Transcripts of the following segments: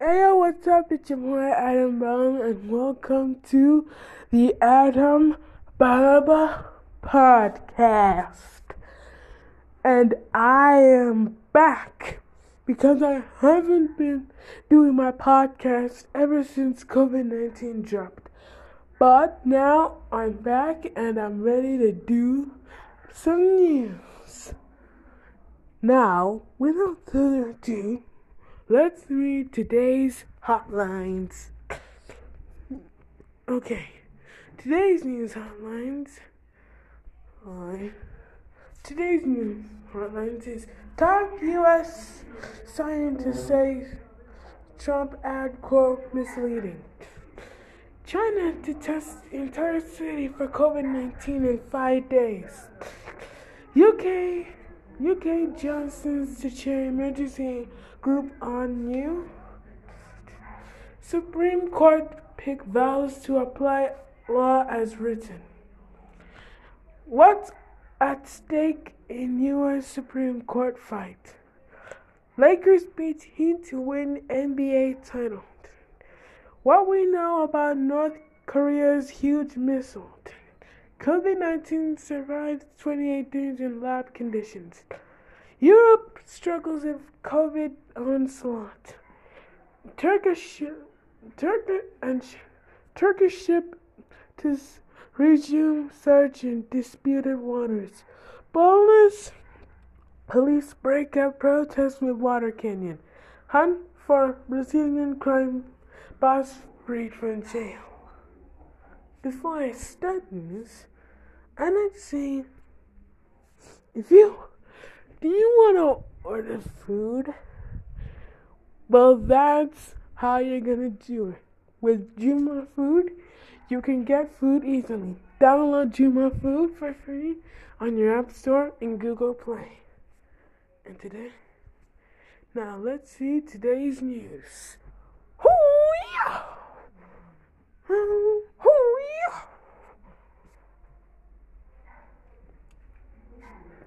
Hey, yo, what's up? It's your boy Adam Brown, and welcome to the Adam Balaba Podcast. And I am back because I haven't been doing my podcast ever since COVID 19 dropped. But now I'm back and I'm ready to do some news. Now, without further ado, Let's read today's hotlines. Okay, today's news hotlines. Right. Today's news hotlines is top U.S. scientists say Trump ad quote misleading. China to test entire city for COVID 19 in five days. UK UK Johnson's to chair emergency group on you. Supreme Court pick vows to apply law as written. What's at stake in U.S. Supreme Court fight? Lakers beat Heat to win NBA title. What we know about North Korea's huge missile. COVID 19 survived 28 days in lab conditions. Europe struggles with COVID onslaught. Turkish, Turkish, and Turkish ship to resume search in disputed waters. Belarus police break up protests with Water Canyon. Hunt for Brazilian crime boss freed from jail. Before I start this, I'd like to say if you do you want to order food? Well, that's how you're gonna do it. With Jumia Food, you can get food easily. Download Jumia Food for free on your App Store and Google Play. And today, now let's see today's news. Hoo-yah!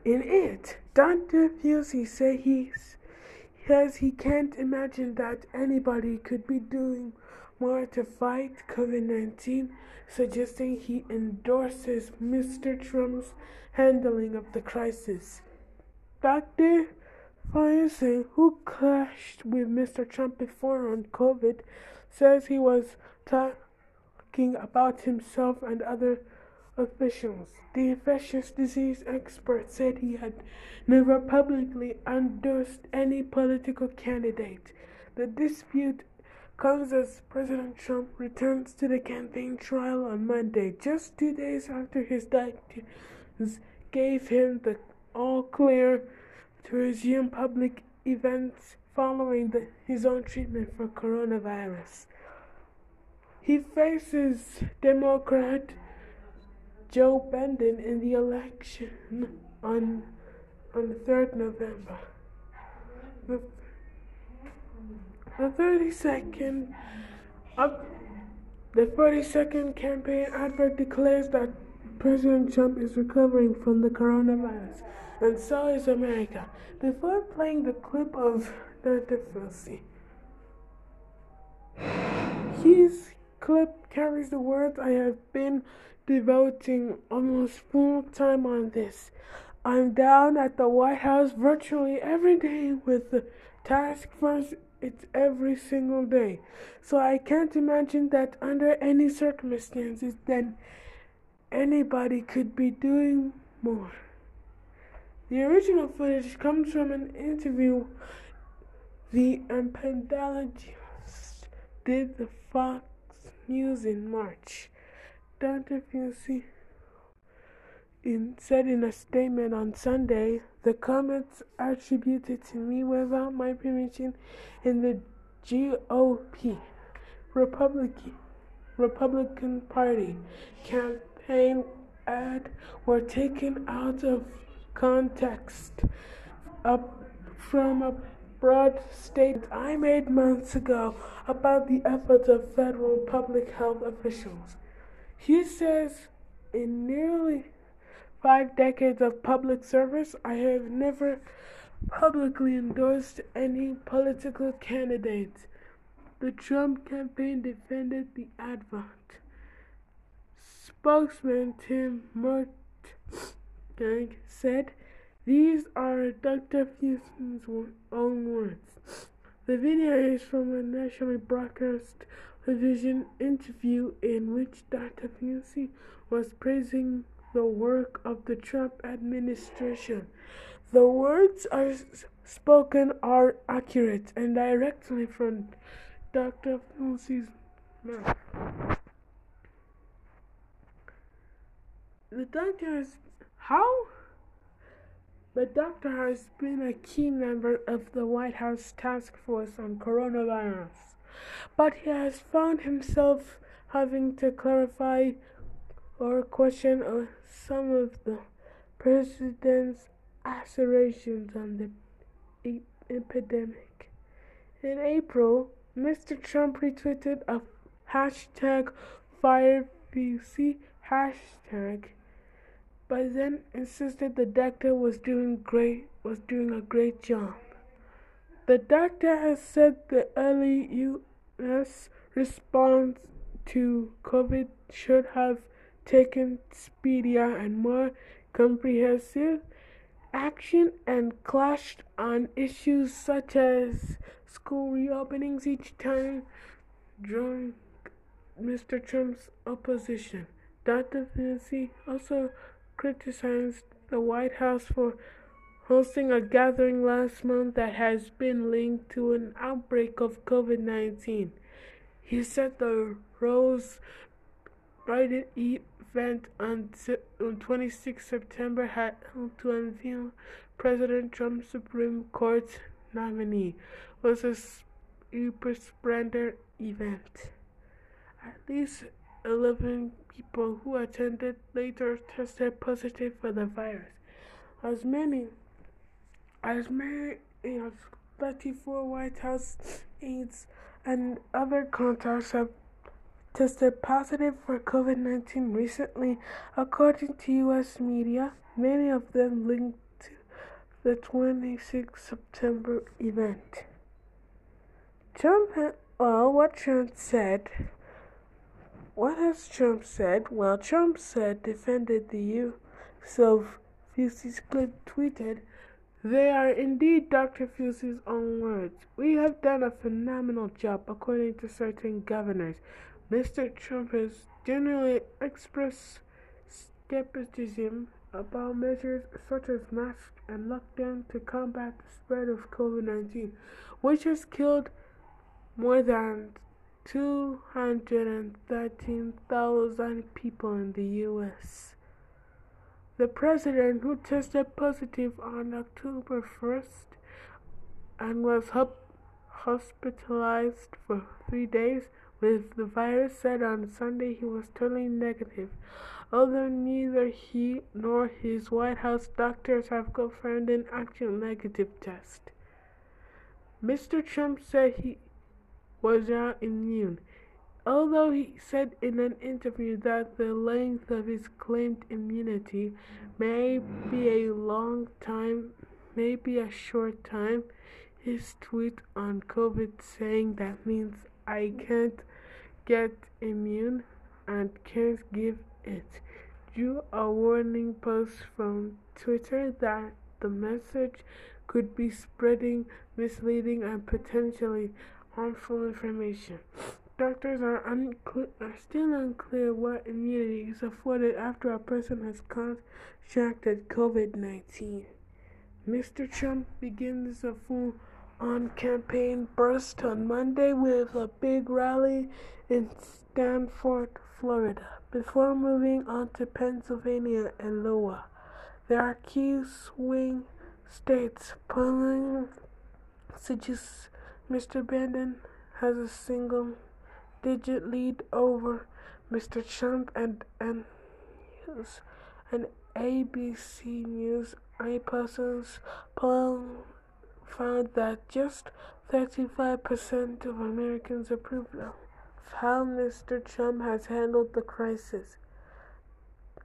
In it, Dr. Fauci said he says he can't imagine that anybody could be doing more to fight COVID 19, suggesting he endorses Mr. Trump's handling of the crisis. Dr. Fauci, who clashed with Mr. Trump before on COVID, says he was talking about himself and other officials. The infectious disease expert said he had never publicly endorsed any political candidate. The dispute comes as President Trump returns to the campaign trail on Monday, just two days after his doctors gave him the all clear to resume public events following the, his own treatment for coronavirus. He faces Democrat Joe Biden in the election on on the 3rd November. The, the 32nd up the 42nd campaign advert declares that President Trump is recovering from the coronavirus, and so is America. Before playing the clip of Dr. Fauci, his clip carries the words I have been devoting almost full time on this. I'm down at the White House virtually every day with the task force. It's every single day. So I can't imagine that under any circumstances then anybody could be doing more. The original footage comes from an interview the epidemiologist did the Fox News in March. Dr. Fauci in, said in a statement on Sunday, the comments attributed to me without my permission in the GOP Republican Republican Party campaign ad were taken out of context up from a broad statement I made months ago about the efforts of federal public health officials. He says, in nearly five decades of public service, I have never publicly endorsed any political candidate. the Trump campaign defended the advert. Spokesman Tim Murtaugh said, These are Dr. Fauci's own words. The video is from a nationally broadcast television interview in which Dr. Fauci was praising the work of the Trump administration. The words are spoken are accurate and directly from Dr. Fauci's mouth. The doctor has how? The doctor has been a key member of the White House task force on coronavirus, but he has found himself having to clarify or question uh, some of the president's assertions on the epidemic. In April, Mr. Trump retweeted a hashtag FireFauci hashtag but then insisted the doctor was doing great was doing a great job. The doctor has said the early US response to COVID should have taken speedier and more comprehensive action and clashed on issues such as school reopenings each time during Mr. Trump's opposition. Dr. Fauci also criticized the White House for hosting a gathering last month that has been linked to an outbreak of COVID 19. He said the Rose Garden event on, on 26 September had helped to unveil President Trump's Supreme Court nominee was a super spreader event. At least 11 people who attended later tested positive for the virus. As many as many as 34 White House aides and other contacts have tested positive for COVID 19 recently, according to U.S. media, many of them linked to the 26 September event. Trump, well, what Trump said what has Trump said? Well, Trump said defended the use of Fauci's clip tweeted, They are indeed Dr. Fauci's own words. We have done a phenomenal job, according to certain governors. Mr. Trump has generally expressed skepticism about measures such as masks and lockdown to combat the spread of COVID 19, which has killed more than 213,000 people in the U.S. The president, who tested positive on October 1st and was hospitalized for three days with the virus, said on Sunday he was totally negative, although neither he nor his White House doctors have confirmed an actual negative test. Mr. Trump said he was not immune, although he said in an interview that the length of his claimed immunity may be a long time, may be a short time. His tweet on COVID saying that means I can't get immune and can't give it drew a warning post from Twitter that the message could be spreading misleading and potentially harmful information. Doctors are, are still unclear what immunity is afforded after a person has contracted COVID 19. Mr. Trump begins a full on campaign burst on Monday with a big rally in Sanford, Florida, before moving on to Pennsylvania and Iowa. There are key swing states. Polling suggests Mr. Biden has a single digit lead over Mr. Trump and, and News. An ABC News Ipsos poll found that just 35% of Americans approve of how Mr. Trump has handled the crisis.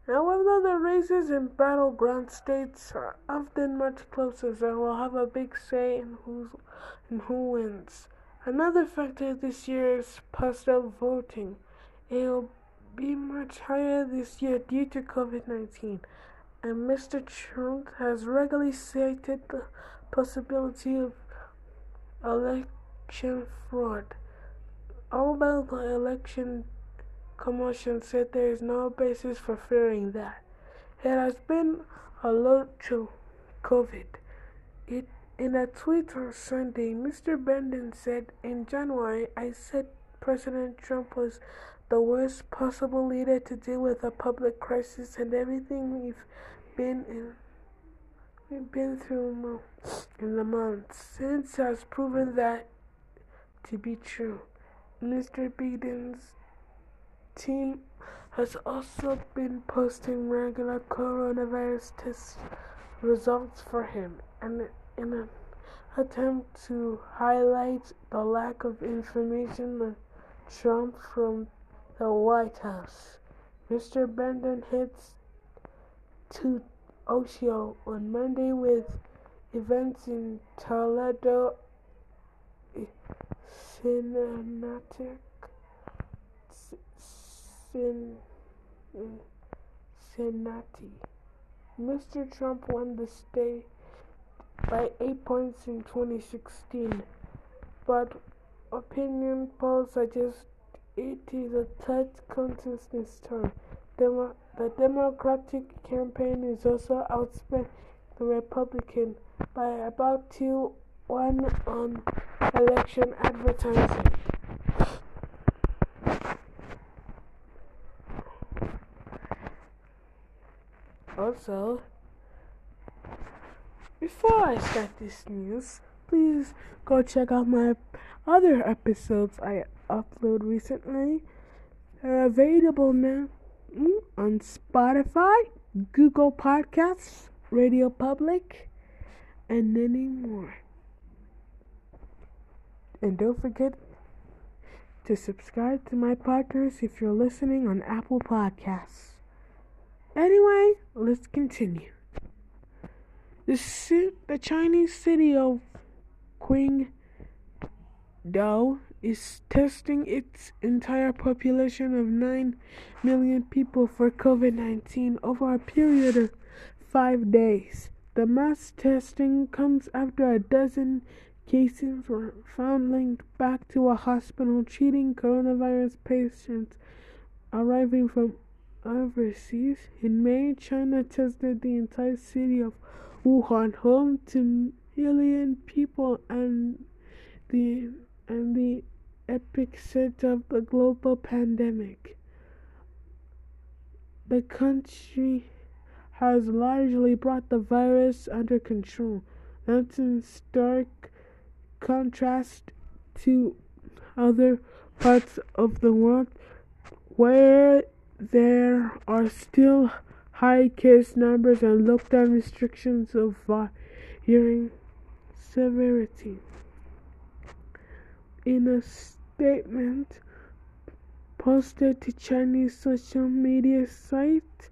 However, the races in battleground states are often much closer and will have a big say in, who's, in who wins. Another factor this year is postal voting. It will be much higher this year due to COVID 19, and Mr. Trump has regularly cited the possibility of election fraud. All about the election commission said there is no basis for fearing that. It has been a lot to COVID. It, in a tweet on Sunday, Mr. Biden said, In January, I said President Trump was the worst possible leader to deal with a public crisis, and everything we've been in, we've been through in the months since has proven that to be true. Mr. Biden's team has also been posting regular coronavirus test results for him, and in an attempt to highlight the lack of information on Trump from the White House. Mr. Biden heads to Ohio on Monday with events in Toledo, Cincinnati, Cincinnati. Mr. Trump won the state by 8 points in 2016, but opinion polls suggest it is a tight contest this time. Demo- the Democratic campaign is also outspent the Republican by about 2 1 on election advertising. Also, before I start this news, please go check out my other episodes I upload recently. They're available now mm, on Spotify, Google Podcasts, Radio Public, and many more. And don't forget to subscribe to my podcast if you're listening on Apple Podcasts. Anyway, let's continue. The, the Chinese city of Qingdao is testing its entire population of 9 million people for COVID 19 over a period of five days. The mass testing comes after a dozen cases were found linked back to a hospital treating coronavirus patients arriving from overseas. In May, China tested the entire city of Wuhan, home to million people and the and the epicenter of the global pandemic. The country has largely brought the virus under control. That's in stark contrast to other parts of the world where there are still high case numbers and lockdown restrictions of varying severity. In a statement posted to Chinese social media site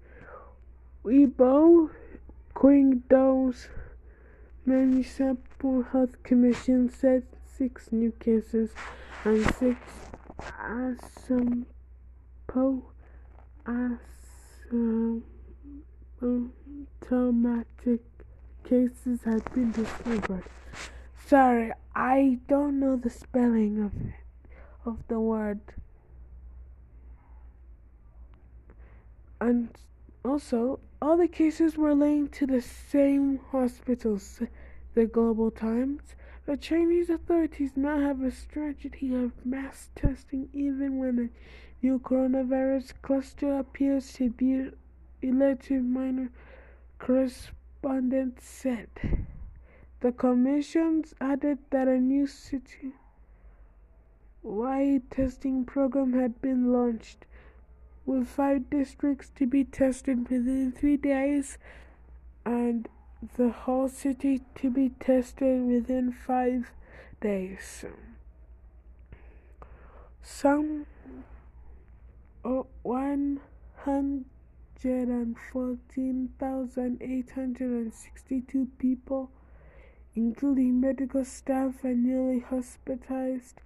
Weibo, Qingdao's Municipal Health Commission said six new cases and six asymptomatic asymptomatic cases had been discovered. Sorry, I don't know the spelling of of the word. And also, all the cases were linked to the same hospitals. The Global Times. The Chinese authorities now have a strategy of mass testing even when new coronavirus cluster appears to be relative minor correspondent said. The commissions added that a new city wide testing program had been launched with five districts to be tested within three days and the whole city to be tested within five days. Some 114,862 people, including medical staff and newly hospitalized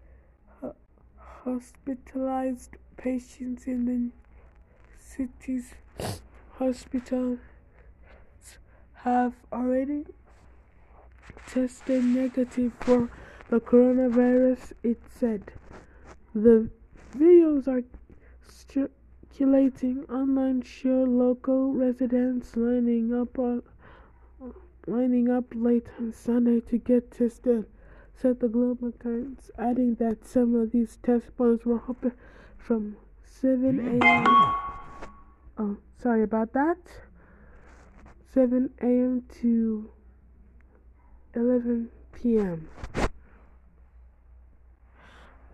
hospitalized patients in the city's hospitals have already tested negative for the coronavirus, it said. The videos are circulating online show local residents lining up on, lining up late on Sunday to get tested, said the Global Times, adding that some of these test points were open from 7 a.m. Oh, sorry about that. 7 a.m. to 11 p.m.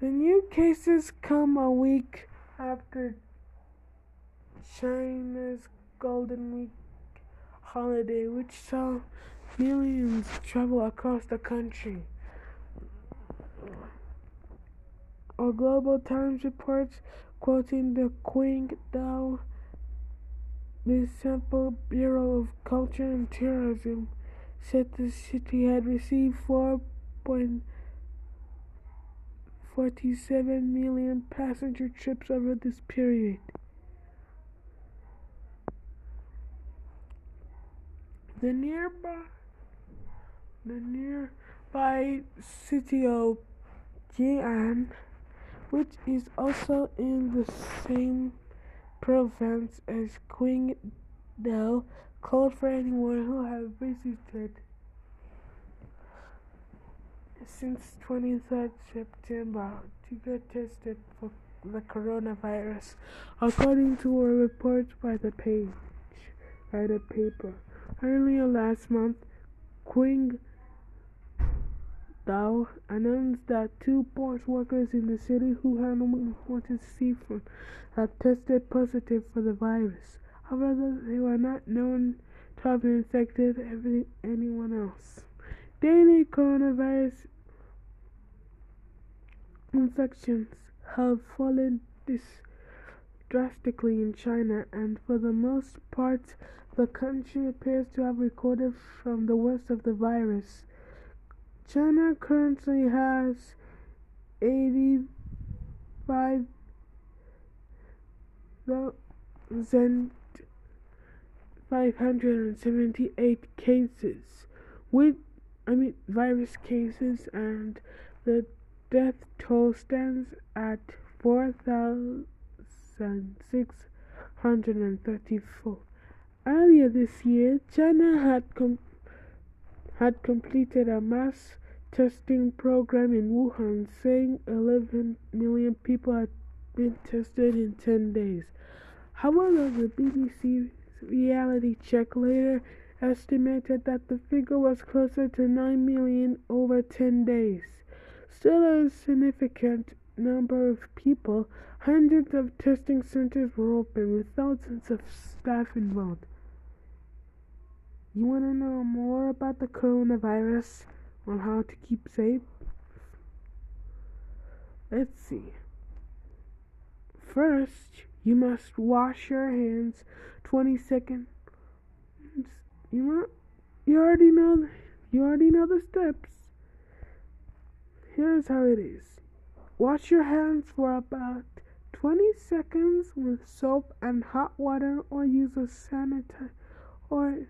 The new cases come a week after China's Golden Week holiday, which saw millions travel across the country. A Global Times reports, quoting the Qingdao Municipal Bureau of Culture and Tourism said the city had received 4.47 million passenger trips over this period. The nearby the nearby city of Jinan, which is also in the same province as Qingdao called for anyone who has visited since 23rd September to get tested for the coronavirus, according to a report by the page by the paper. Earlier last month, Qingdao announced that two port workers in the city who had imported seafood had tested positive for the virus. However, they were not known to have infected every, anyone else. Daily coronavirus infections have fallen this drastically in China, and for the most part, the country appears to have recovered from the worst of the virus. China currently has 85 thousand five hundred and seventy eight cases with I mean virus cases and the death toll stands at four thousand six hundred and thirty four. Earlier this year China had com- had completed a mass testing program in Wuhan saying eleven million people had been tested in ten days. However, the BBC reality check later estimated that the figure was closer to 9 million over 10 days. Still a significant number of people, hundreds of testing centers were open with thousands of staff involved. You want to know more about the coronavirus on how to keep safe? Let's see. First, you must wash your hands 20 seconds. You you already know you already know the steps. Here's how it is. Wash your hands for about 20 seconds with soap and hot water or use a sanitizer or,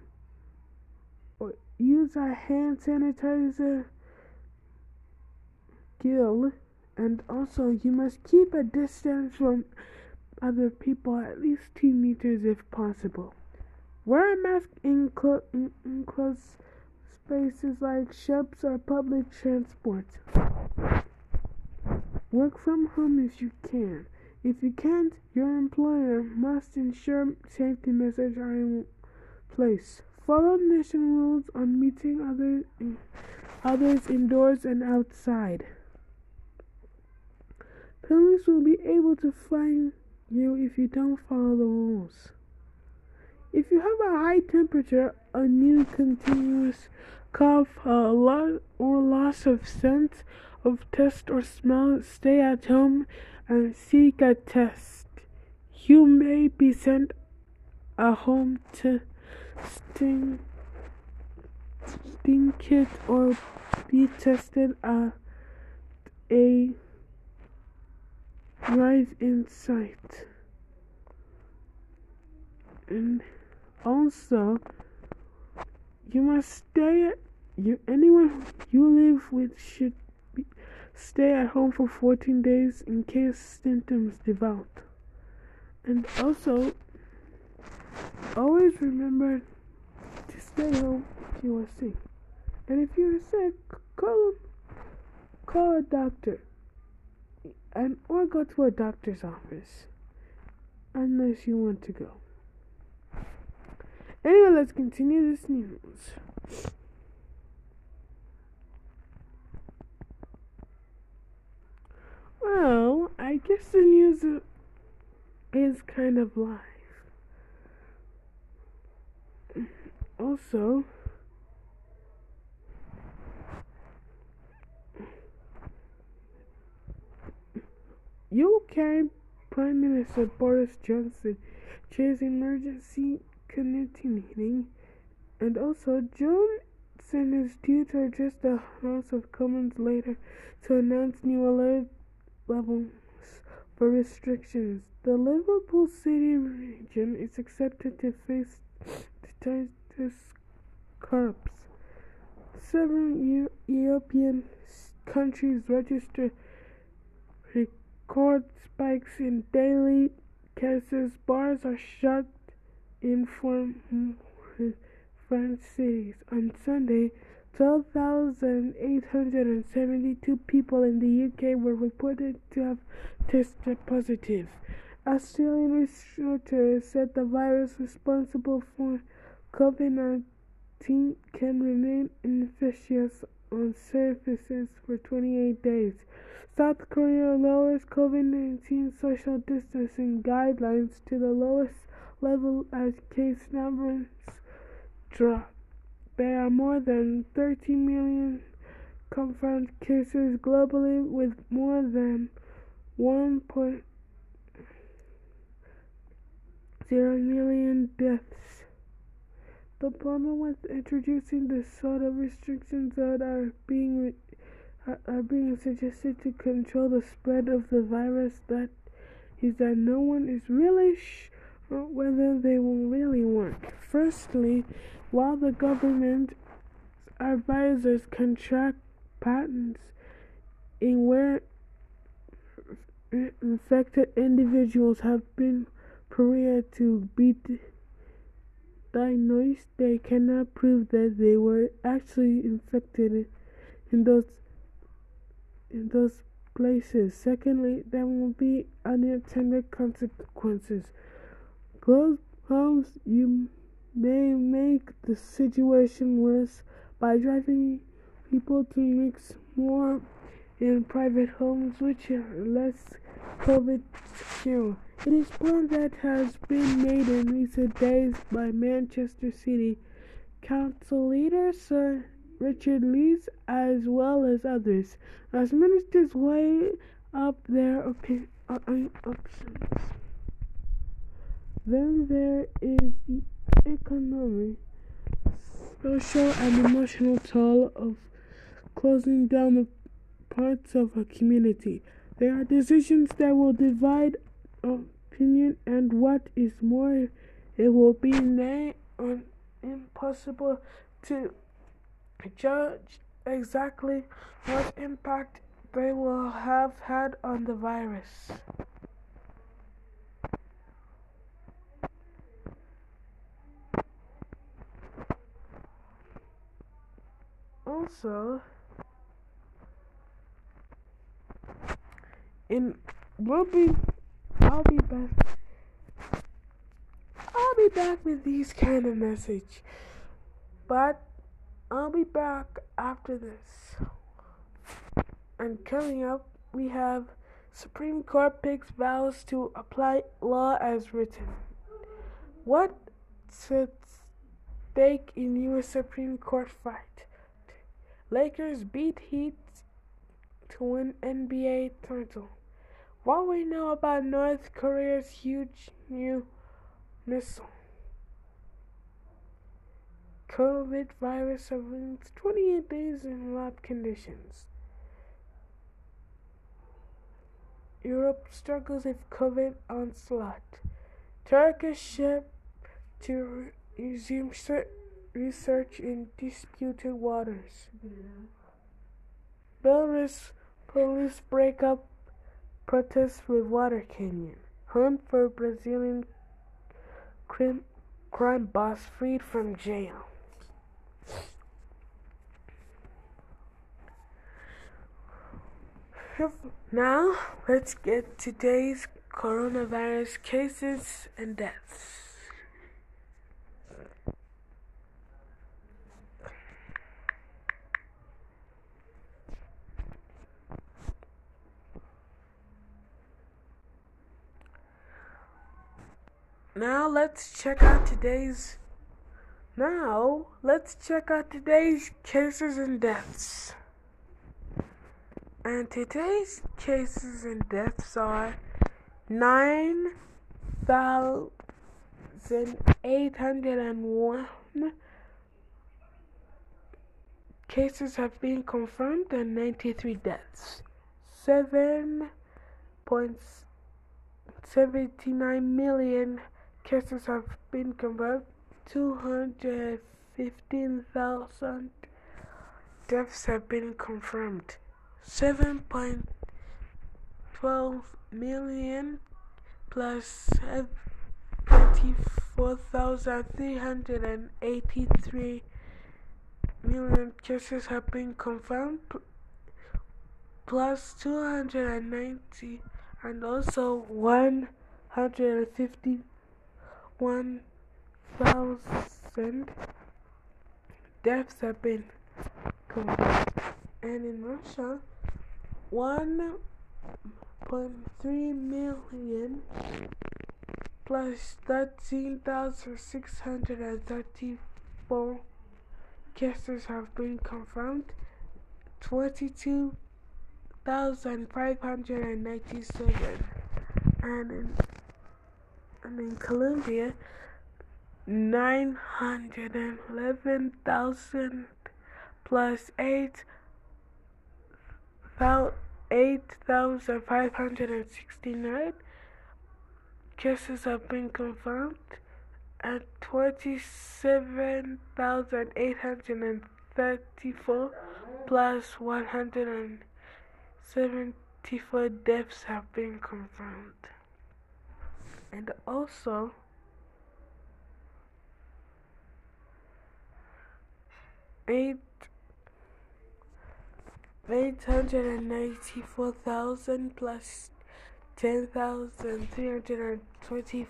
or use a hand sanitizer gill and also you must keep a distance from other people at least two meters if possible. Wear a mask in, clo- in, in closed spaces like shops or public transport. Work from home if you can. If you can't, your employer must ensure safety measures are in place. Follow national rules on meeting other, others indoors and outside. Police will be able to find you if you don't follow the rules. If you have a high temperature, a new continuous cough, a lot or loss of sense of taste or smell, stay at home and seek a test. You may be sent a home testing sting kit or be tested at a right in sight. And also, you must stay. At you anyone you live with should be, stay at home for 14 days in case symptoms develop. And also, always remember to stay home if you are sick. And if you're sick, call call a doctor and or go to a doctor's office unless you want to go. Anyway, let's continue this news. Well, I guess the news is kind of live. Also, UK Prime Minister Boris Johnson chairs emergency committee meeting, and also Johnson is due to address the House of Commons later to announce new alert levels for restrictions. The Liverpool City region is expected to face tightest curbs. Several European countries register record spikes in daily cases. Bars are shut in foreign French cities. On Sunday, 12,872 people in the UK were reported to have tested positive. Australian researchers said the virus responsible for COVID 19 can remain infectious on surfaces for 28 days. South Korea lowers COVID 19 social distancing guidelines to the lowest level as case numbers drop. There are more than 13 million confirmed cases globally, with more than 1.0 million deaths. The problem with introducing the sort of restrictions that are being are being suggested to control the spread of the virus that is that no one is really whether they will really work. Firstly, while the government advisors contract patents in where infected individuals have been prior to be diagnosed, they cannot prove that they were actually infected in those in those places. Secondly, there will be unintended consequences. Homes, you may make the situation worse by driving people to mix more in private homes, which are less COVID secure. It is plan that has been made in recent days by Manchester City Council leader Sir Richard Leese, as well as others, as ministers weigh up their opi- uh, options. Then there is the economic, social, and emotional toll of closing down the parts of a community. There are decisions that will divide opinion, and what is more, it will be impossible to judge exactly what impact they will have had on the virus. Also, in we'll be I'll be back I'll be back with these kind of message. But I'll be back after this. And coming up, we have Supreme Court picks vows to apply law as written. What's at stake in U.S. Supreme Court fight? Lakers beat Heat to win NBA title. What we know about North Korea's huge new missile. COVID virus surveillance 28 days in lab conditions. Europe struggles with COVID onslaught. Turkish ship to resume research in disputed waters. Belarus police break up protests with Water Canyon. Hunt for Brazilian crime, crime boss freed from jail. Now, let's get today's coronavirus cases and deaths. Now let's check out today's now let's check out today's cases and deaths. And today's cases and deaths are 9,801 cases have been confirmed and 93 deaths. 7.79 million cases have been confirmed. 215,000 deaths have been confirmed. 7.12 million plus 24,383 million cases have been confirmed plus 290 and also 151,000 deaths have been confirmed and in Russia 1.3 million plus 13,634 cases have been confirmed. 22,597 and in, and in Colombia 911,000 plus 8 8,569 cases have been confirmed and 27,834 plus 174 deaths have been confirmed. And also, eight eight hundred and ninety four thousand plus ten thousand three hundred and twenty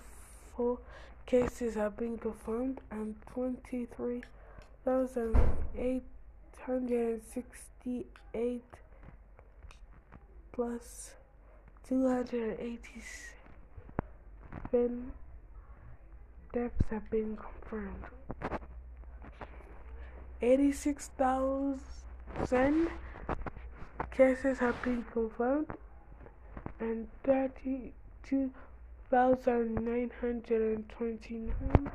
four cases have been confirmed and twenty three thousand eight hundred and sixty eight plus two hundred and eighty seven deaths have been confirmed. Eighty six thousand cases have been confirmed and 32,929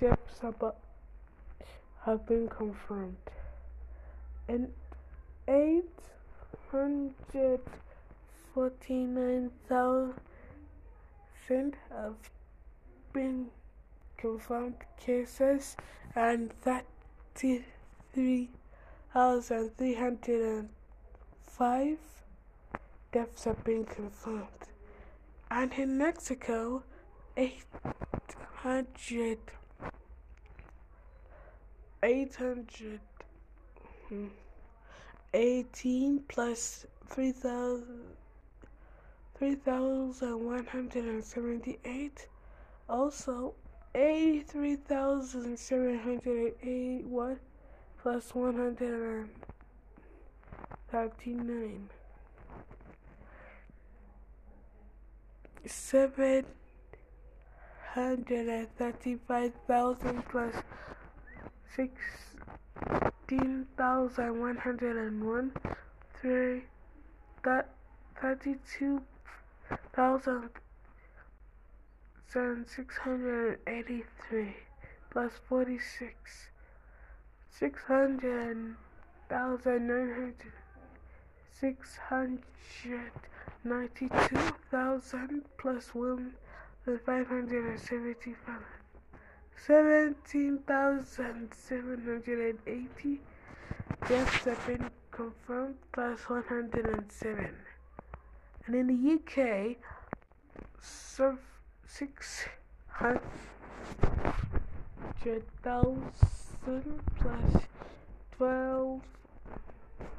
deaths have been confirmed and 849,000 have been confirmed cases and 33,300 five deaths have been confirmed. And in Mexico, 800, 800, hmm, 18 plus 3,000, 3,178. Also, 83,781 plus 100 thirty-nine, seven hundred and thirty-five thousand plus thousand one hundred one, three thirty-two thousand six hundred plus six hundred thousand nine hundred six hundred ninety-two thousand plus one five hundred and seventy-five seventeen thousand seven hundred and eighty. Deaths have been confirmed plus 107 and in the UK six hundred thousand plus twelve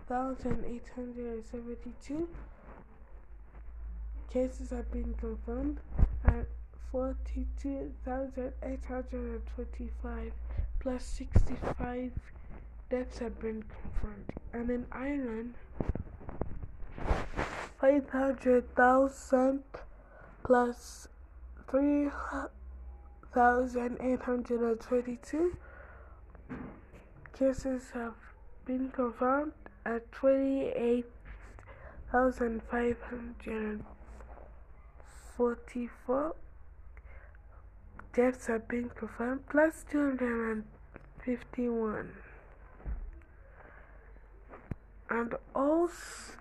thousand eight hundred and seventy two cases have been confirmed and forty two thousand eight hundred and twenty five plus sixty five deaths have been confirmed. And in Ireland 500,000 plus 3,822 cases have been confirmed at 28,544 deaths have been confirmed plus 251 and also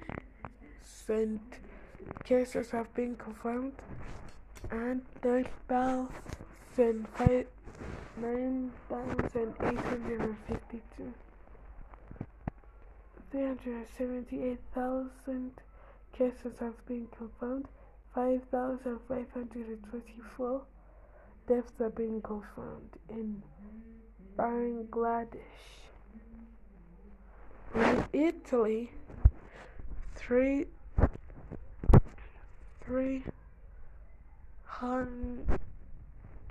402,000 cases have been confirmed and 9,852 378,000 cases have been confirmed 5,524 deaths have been confirmed in Bangladesh. In Italy three three hundred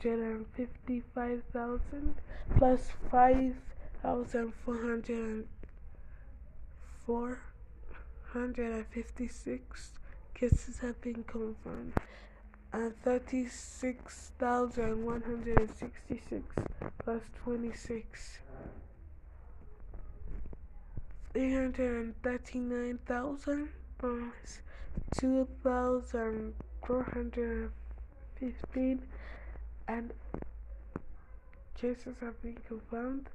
and fifty five thousand plus five thousand four hundred and four hundred and fifty six cases have been confirmed and thirty six thousand one hundred and sixty six plus twenty six 339,000 Two thousand four hundred fifteen, and cases have been confirmed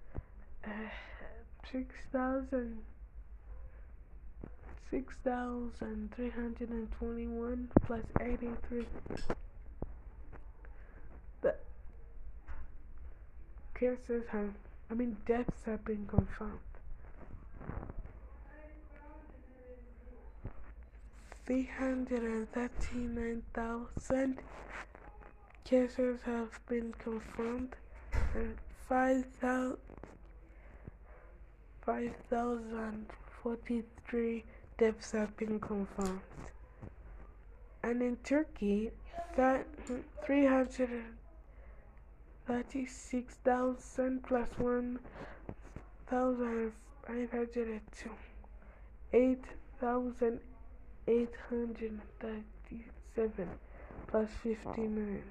uh, 6,321 plus 83 the cases have I mean deaths have been confirmed. Three hundred and thirty nine thousand cases have been confirmed and five thousand five thousand forty three deaths have been confirmed. And in Turkey, that 336,000 plus 1,502. 8,837 plus 59.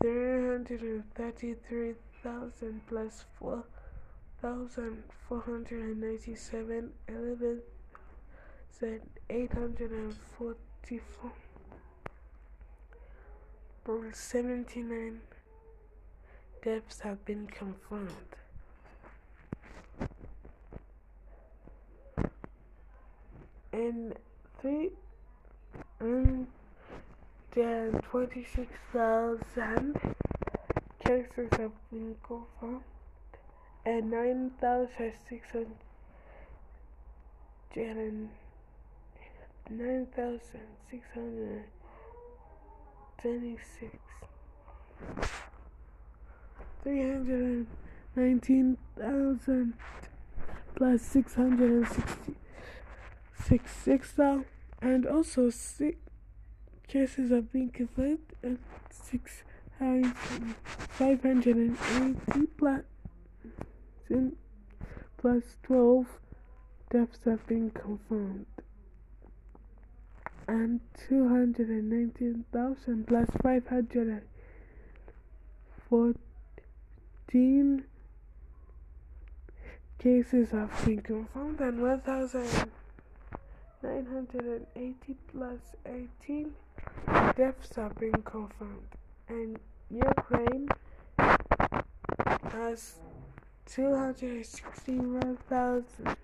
333,000 plus 4 thousand four hundred and ninety seven eleven eight hundred and forty four seventy nine deaths have been confirmed. And mm, twenty-six thousand cases have been confirmed and nine thousand six hundred nine thousand six hundred twenty six three hundred and nineteen thousand plus six hundred and sixty six six thousand and also six cases of being confirmed and six five hundred and eighty plus plus 12 deaths have been confirmed. And 219,000 plus 514 cases have been confirmed and 1,980 plus 18 deaths have been confirmed and Ukraine has 261,000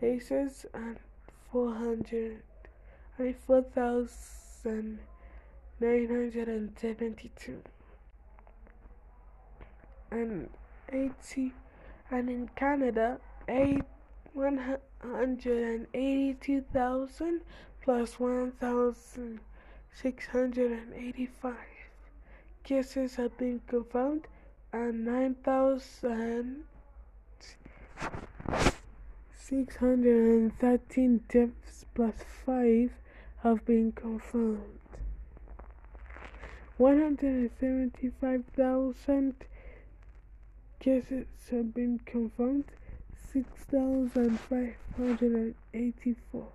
cases and 404,972 and 80 and in Canada 8 182,000 plus 1,685 cases have been confirmed and 9,613 deaths plus 5 have been confirmed. 175,000 cases have been confirmed. 6,584.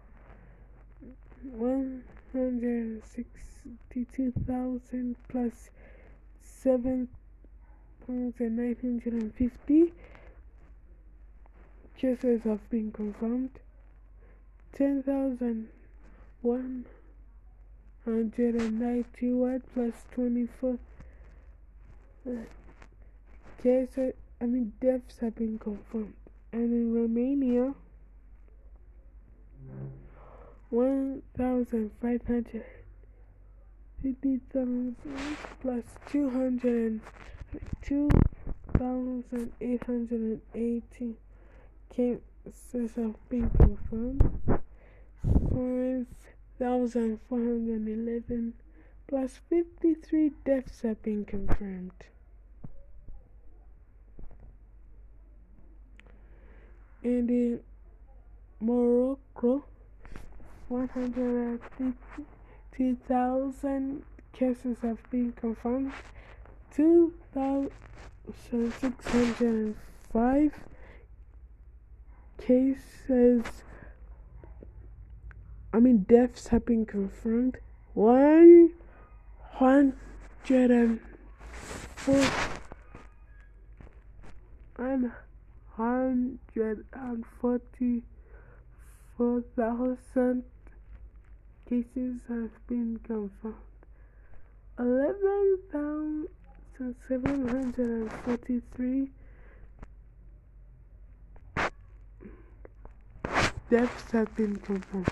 162,000 plus 7,950 cases have been confirmed. 10,191 plus 24 uh, cases, I mean deaths have been confirmed. And in Romania, 1,500 50,000 plus 200 2,880 cases have been confirmed. 5,411 plus 53 deaths have been confirmed. And in Morocco, 152,000 cases have been confirmed. 2,605 cases, I mean, deaths have been confirmed. 104 and hundred and forty four thousand cases have been confirmed. Eleven thousand seven hundred and forty three deaths have been confirmed.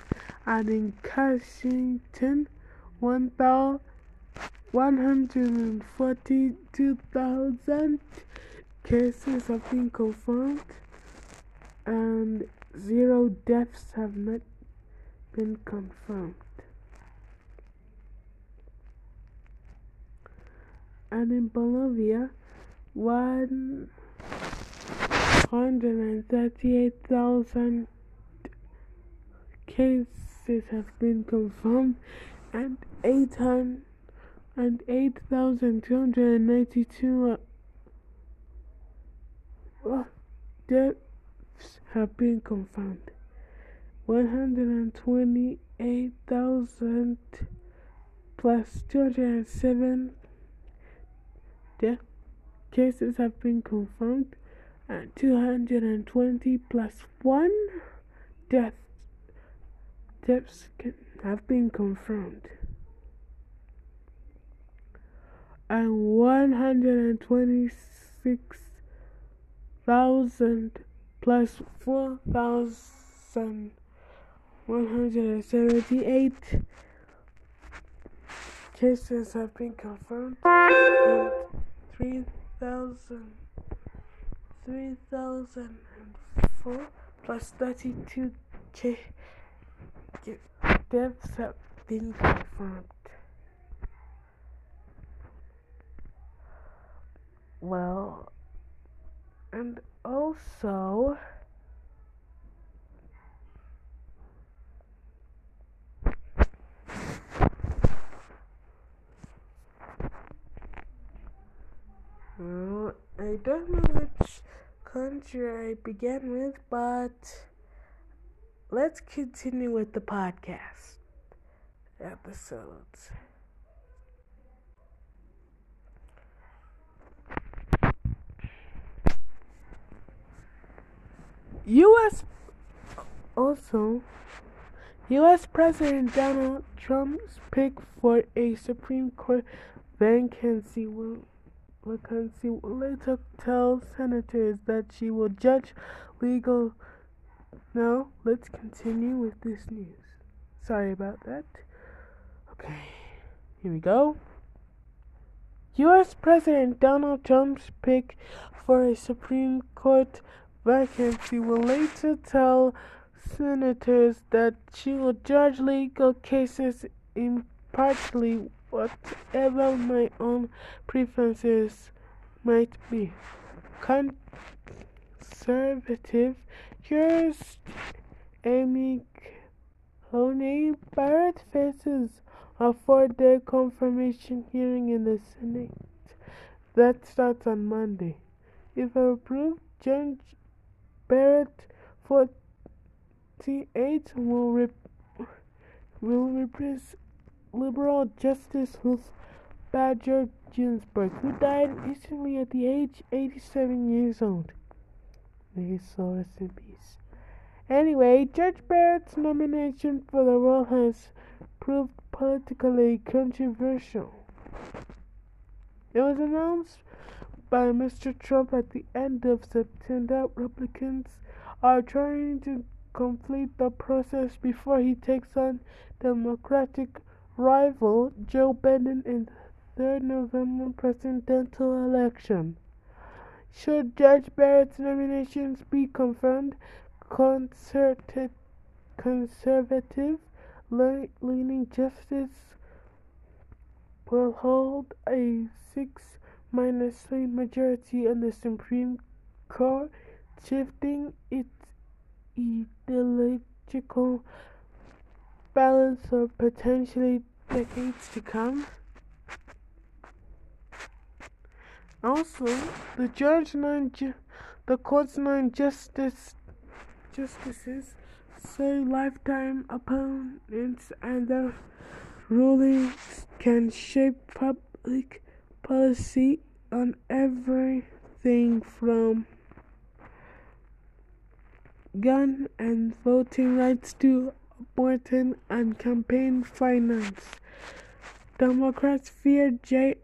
And in Washington, one thousand one hundred and forty-two thousand cases have been confirmed and zero deaths have not been confirmed. And in Bolivia, 138,000 cases have been confirmed and 800 and 8,292 deaths have been confirmed. 128,000 plus 207 death cases have been confirmed and 220 plus 1 death deaths have been confirmed and 126 thousand plus four thousand one hundred and seventy eight cases have been confirmed. And three thousand three thousand and four plus thirty two deaths have been confirmed. Well, and also well, I don't know which country I began with, but let's continue with the podcast episodes. U.S. also U.S. President Donald Trump's pick for a Supreme Court vacancy will, vacancy later tell senators that she will judge legal. Now, let's continue with this news. Sorry about that. Okay, here we go. U.S. President Donald Trump's pick for a Supreme Court vacancy will later tell senators that she will judge legal cases impartially, whatever my own preferences might be. Conservative jurist Amy Coney Barrett faces a four-day confirmation hearing in the Senate that starts on Monday. If approved, Judge Barrett, 48, will, rep- will replace liberal Justice Ruth Bader Ginsburg, who died recently at the age 87 years old. May his soul rest in peace. Anyway, Judge Barrett's nomination for the role has proved politically controversial. It was announced by Mr. Trump at the end of September, Republicans are trying to complete the process before he takes on Democratic rival Joe Biden in the third November presidential election. Should Judge Barrett's nominations be confirmed, concerted, conservative leaning justice will hold a six minus three majority on the Supreme Court, shifting its ideological balance for potentially decades to come. Also, the judge nine ju- the court's nine justice justices say lifetime opponents and their rulings can shape public policy on everything from gun and voting rights to abortion and campaign finance. Democrats fear J.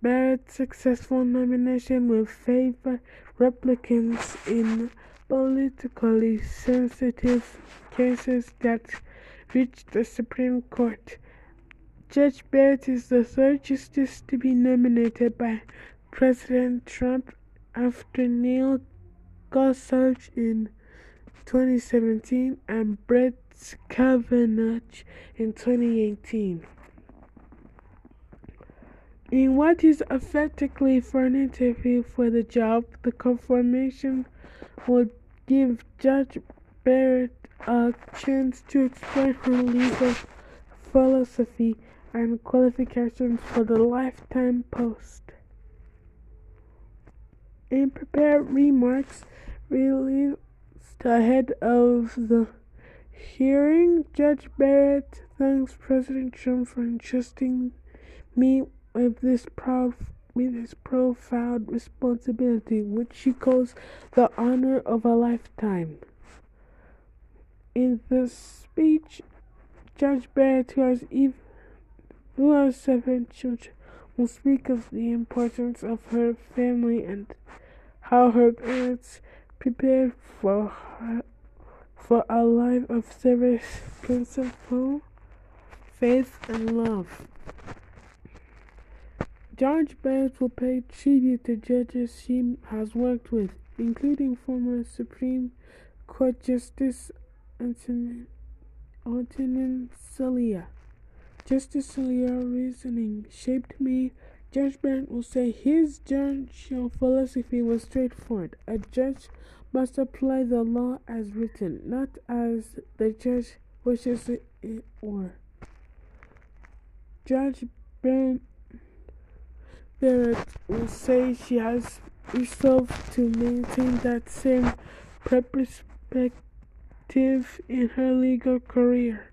Barrett's successful nomination will favor Republicans in politically sensitive cases that reach the Supreme Court. Judge Barrett is the third justice to be nominated by President Trump after Neil Gorsuch in 2017 and Brett Kavanaugh in 2018. In what is effectively for an interview for the job, the confirmation would give Judge Barrett a chance to explain her legal philosophy and qualifications for the lifetime post. In prepared remarks released ahead of the hearing, Judge Barrett thanks President Trump for entrusting me with this proud with this profound responsibility, which she calls the honor of a lifetime. In the speech, Judge Barrett, who has even has seven children, will speak of the importance of her family and how her parents prepared for her, for a life of service, principle, faith, and love. Judge Barrett will pay tribute to judges she has worked with, including former Supreme Court Justice Antonin Scalia. Justice Scalia's reasoning shaped me. Judge Barrett will say his judicial philosophy was straightforward. A judge must apply the law as written, not as the judge wishes it were. Judge Barrett will say she has resolved to maintain that same perspective in her legal career.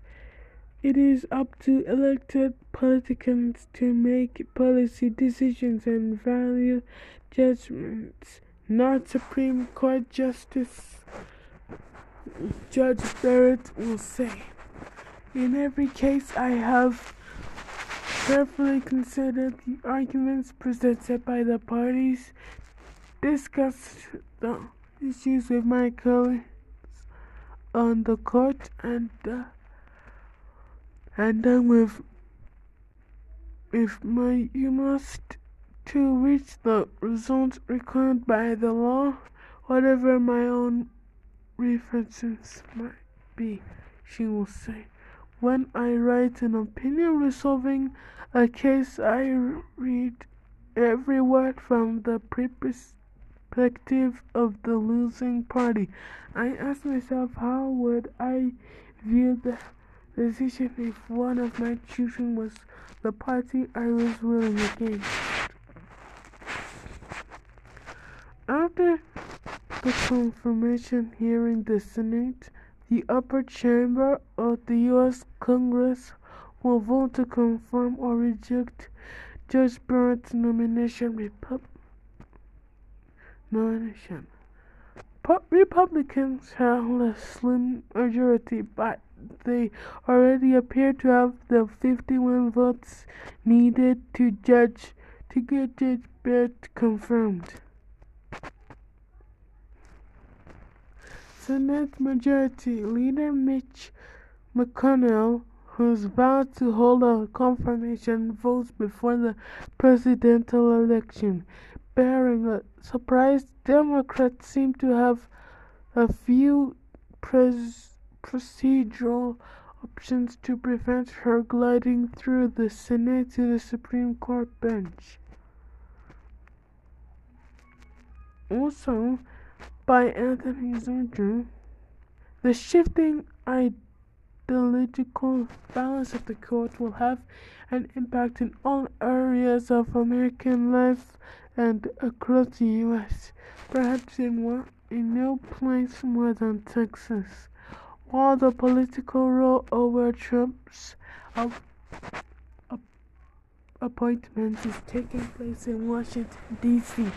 It is up to elected politicians to make policy decisions and value judgments, not Supreme Court Justice Judge Barrett will say. In every case, I have carefully considered the arguments presented by the parties, discussed the issues with my colleagues on the court, and uh, and done with with my you must to reach the results required by the law, whatever my own references might be, she will say. When I write an opinion resolving a case, I read every word from the perspective of the losing party. I ask myself, how would I view the decision if one of my children was the party I was ruling against? After the confirmation hearing the Senate, the upper chamber of the U.S. Congress will vote to confirm or reject Judge Barrett's nomination. Repub- nomination. Republicans have a slim majority, but they already appear to have the 51 votes needed to judge to get Judge Barrett confirmed. Senate Majority Leader Mitch McConnell, who's vowed to hold a confirmation vote before the presidential election, bearing a surprise, Democrats seem to have a few procedural options to prevent her gliding through the Senate to the Supreme Court bench. Also, by Anthony Zurcher. The shifting ideological balance of the court will have an impact in all areas of American life and across the U.S., perhaps in, one, in no place more than Texas. While the political roll over Trump's appointment is taking place in Washington, D.C.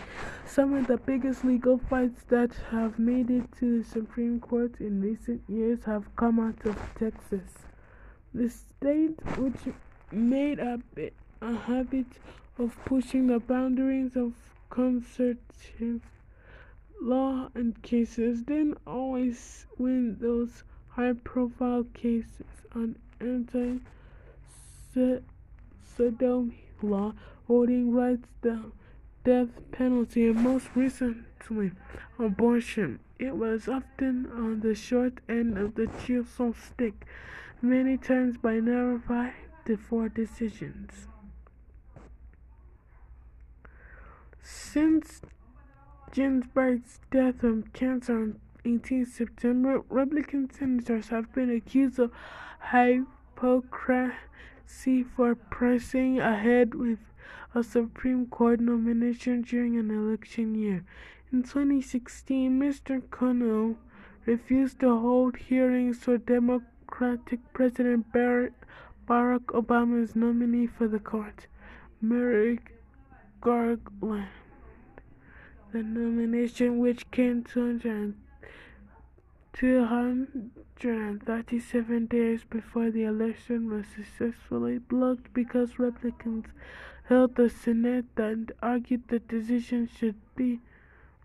Some of the biggest legal fights that have made it to the Supreme Court in recent years have come out of Texas. The state, which made a, a habit of pushing the boundaries of conservative law and cases, didn't always win those high profile cases on anti sodomy law, voting rights, the death penalty, and most recently, abortion. It was often on the short end of the chisel stick, many times by narrow five to four decisions. Since Ginsburg's death from cancer 18 September, Republican senators have been accused of hypocrisy for pressing ahead with a Supreme Court nomination during an election year. In 2016, Mr. Connell refused to hold hearings for Democratic President Barack Obama's nominee for the court, Merrick Garland. The nomination, which came 237 days before the election was successfully blocked because Republicans held the Senate and argued the decision should be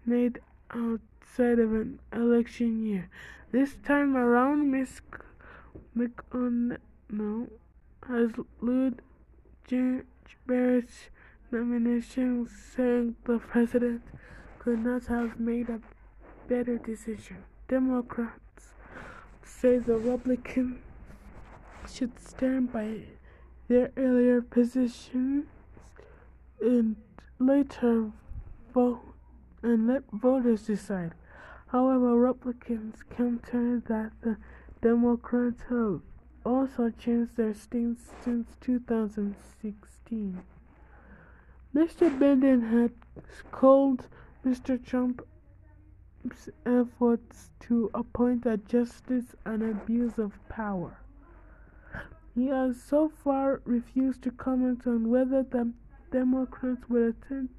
made outside of an election year. This time around, Ms. McConnell has lured Judge Barrett's nomination, saying the president could not have made a better decision. Democrats say the Republicans should stand by their earlier positions and later vote and let voters decide. However, Republicans counter that the Democrats have also changed their stance since 2016. Mr. Biden had called Mr. Trump's efforts to appoint a justice and abuse of power. He has so far refused to comment on whether the Democrats will attempt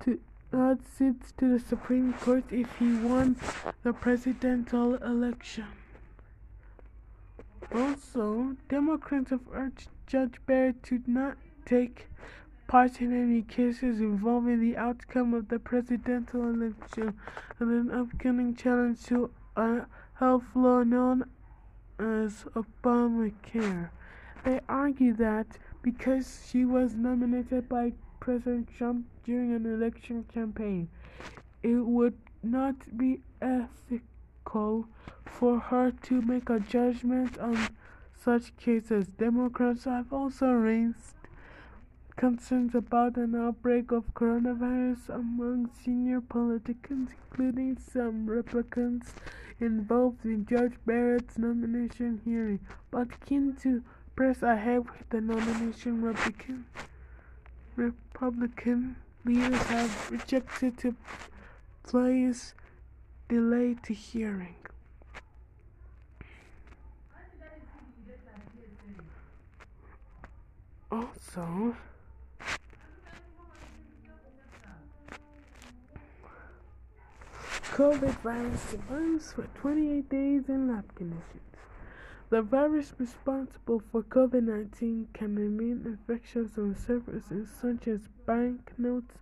to add seats to the Supreme Court if he won the presidential election. Also, Democrats have urged Judge Barrett to not take part in any cases involving the outcome of the presidential election and an upcoming challenge to a health law known as Obamacare. They argue that because she was nominated by President Trump during an election campaign, it would not be ethical for her to make a judgment on such cases. Democrats have also raised concerns about an outbreak of coronavirus among senior politicians, including some Republicans involved in Judge Barrett's nomination hearing, but keen to press ahead with the nomination. Republican, Republican leaders have rejected to place delay to hearing. Also, COVID virus survives for 28 days in lab conditions. The virus responsible for COVID 19 can remain infectious on surfaces such as banknotes,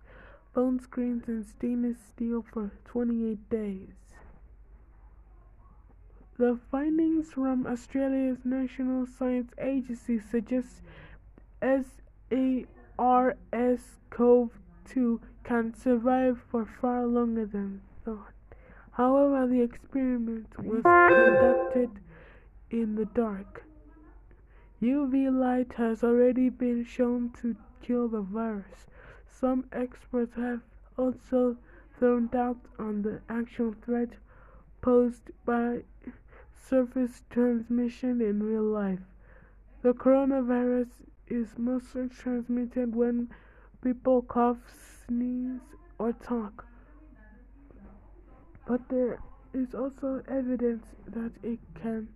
phone screens, and stainless steel for 28 days. The findings from Australia's National Science Agency suggest SARS-CoV-2 can survive for far longer than thought. However, the experiment was conducted in the dark. UV light has already been shown to kill the virus. Some experts have also thrown doubt on the actual threat posed by surface transmission in real life. The coronavirus is mostly transmitted when people cough, sneeze, or talk. But there is also evidence that it can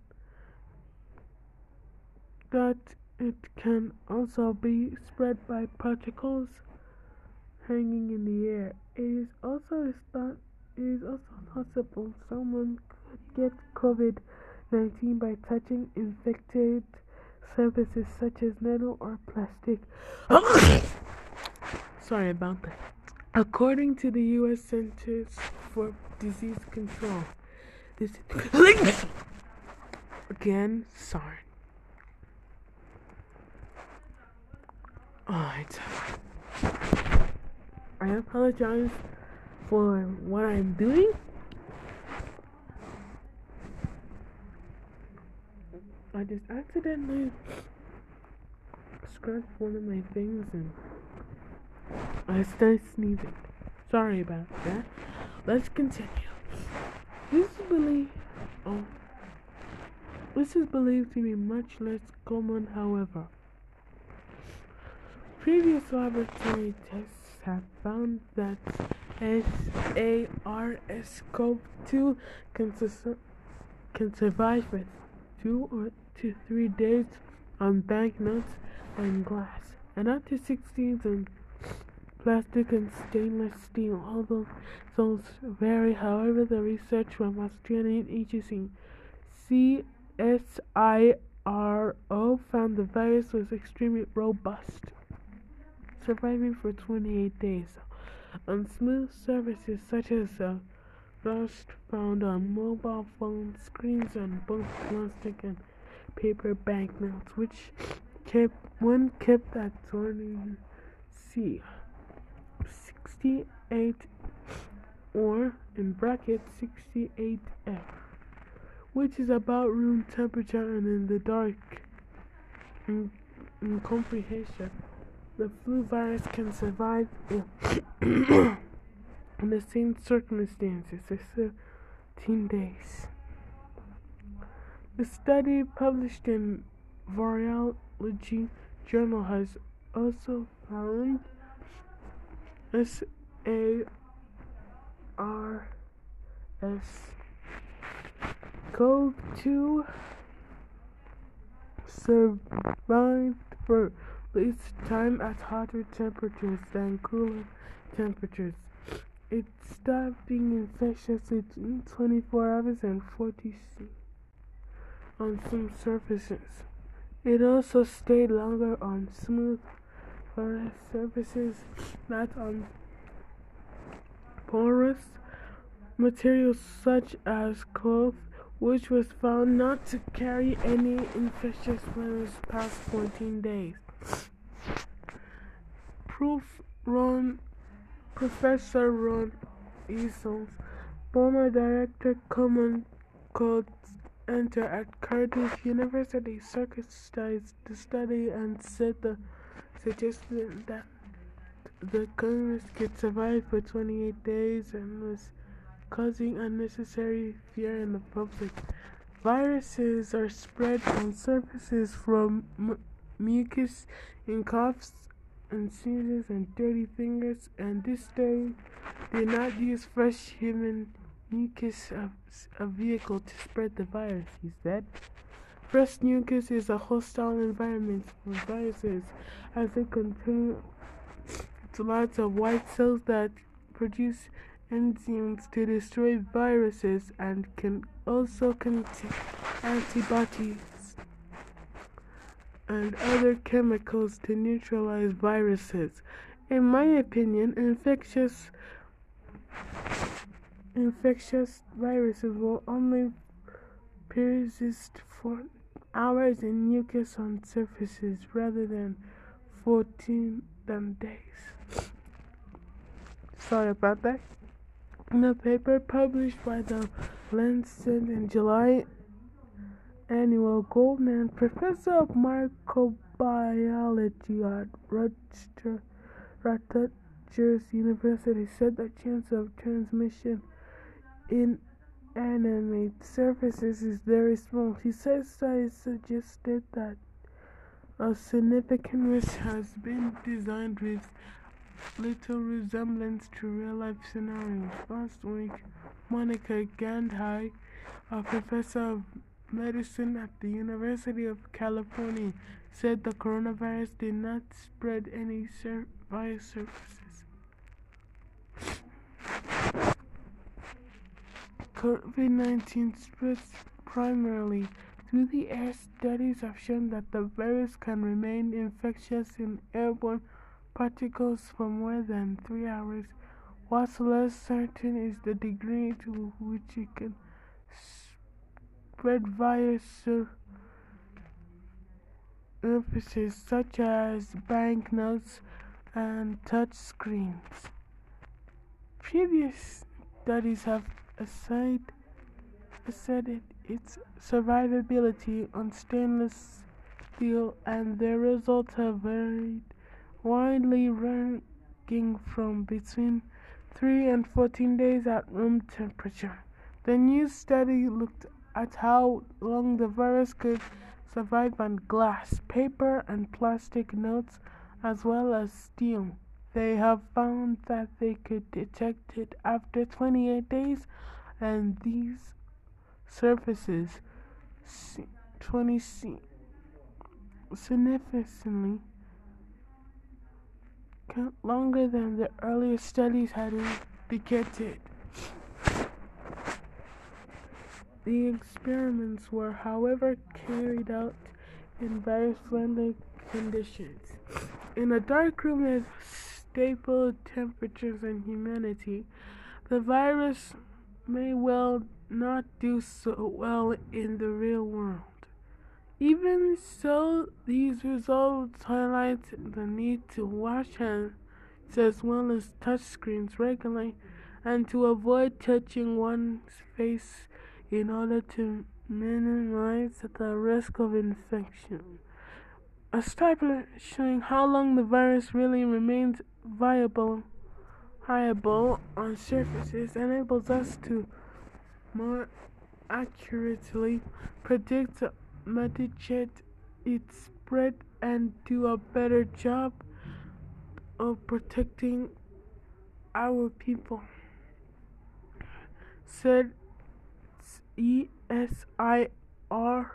that it can also be spread by particles hanging in the air. It is also it is also possible someone could get COVID-19 by touching infected surfaces such as metal or plastic. Sorry about that. According to the U.S. Centers for Disease Control, this again. Sorry. Alright. I apologize for what I'm doing. I just accidentally scratched one of my things and I started sneezing. Sorry about that. Let's continue. This is believed. Oh, this is believed to be much less common, however. Previous laboratory tests have found that SARS-CoV-2 can, can survive for two or to three days on banknotes and glass, and up to 16 on plastic and stainless steel. Although those vary, however, the research from Australian agency CSIRO found the virus was extremely robust, surviving for 28 days on smooth surfaces such as rust found on mobile phone screens on both plastic and paper banknotes, which kept one kept at sorting C. 68 or in brackets 68F, which is about room temperature and in the dark. In, in comprehension, the flu virus can survive in, in the same circumstances as 13 days. The study published in Virology Journal has also found SARS-CoV-2 survived for least time at hotter temperatures than cooler temperatures. It stopped being infectious in 24 hours and 40C on some surfaces. It also stayed longer on smooth porous surfaces, not on porous materials such as cloth, which was found not to carry any infectious virus past 14 days. Proof Ron, Professor Ron Eccles, former director Common Cold Center at Cardiff University, circumcised the study and said the suggested that the virus could survive for 28 days and was causing unnecessary fear in the public. Viruses are spread on surfaces from mucus in coughs and sneezes and dirty fingers, and this day did not use fresh human mucus as a vehicle to spread the virus, he said. Fresh mucus is a hostile environment for viruses as it contains lots of white cells that produce enzymes to destroy viruses and can also contain antibodies and other chemicals to neutralize viruses. In my opinion, infectious infectious viruses will only persist for hours in mucus on surfaces rather than 14 than days. Sorry about that. In a paper published by the Lancet in July Emanuel Goldman Professor of Microbiology at Rochester, Rutgers University said the chance of transmission in inanimate surfaces is very small. He says studies suggested that a significant risk has been designed with little resemblance to real-life scenarios. Last week, Monica Gandhi, a professor of medicine at the University of California said the coronavirus did not spread any sur via surfaces. COVID 19 spreads primarily through the air. Studies have shown that the virus can remain infectious in airborne particles for more than three hours. What's less certain is the degree to which it can spread via surfaces such as banknotes and touch screens. Previous studies have aside, assessed its survivability on stainless steel and their results have varied widely ranging from between 3 and 14 days at room temperature. The new study looked at how long the virus could survive on glass, paper, and plastic notes, as well as steel. They have found that they could detect it after 28 days, and these surfaces 20 significantly longer than the earlier studies had indicated. The experiments were, however, carried out in very friendly conditions. In a dark room stable temperatures and humidity, the virus may well not do so well in the real world. Even so, these results highlight the need to wash hands as well as touch screens regularly and to avoid touching one's face in order to minimize the risk of infection. A study showing how long the virus really remains viable, viable on surfaces enables us to more accurately predict, mitigate its spread, and do a better job of protecting our people. said E S I R.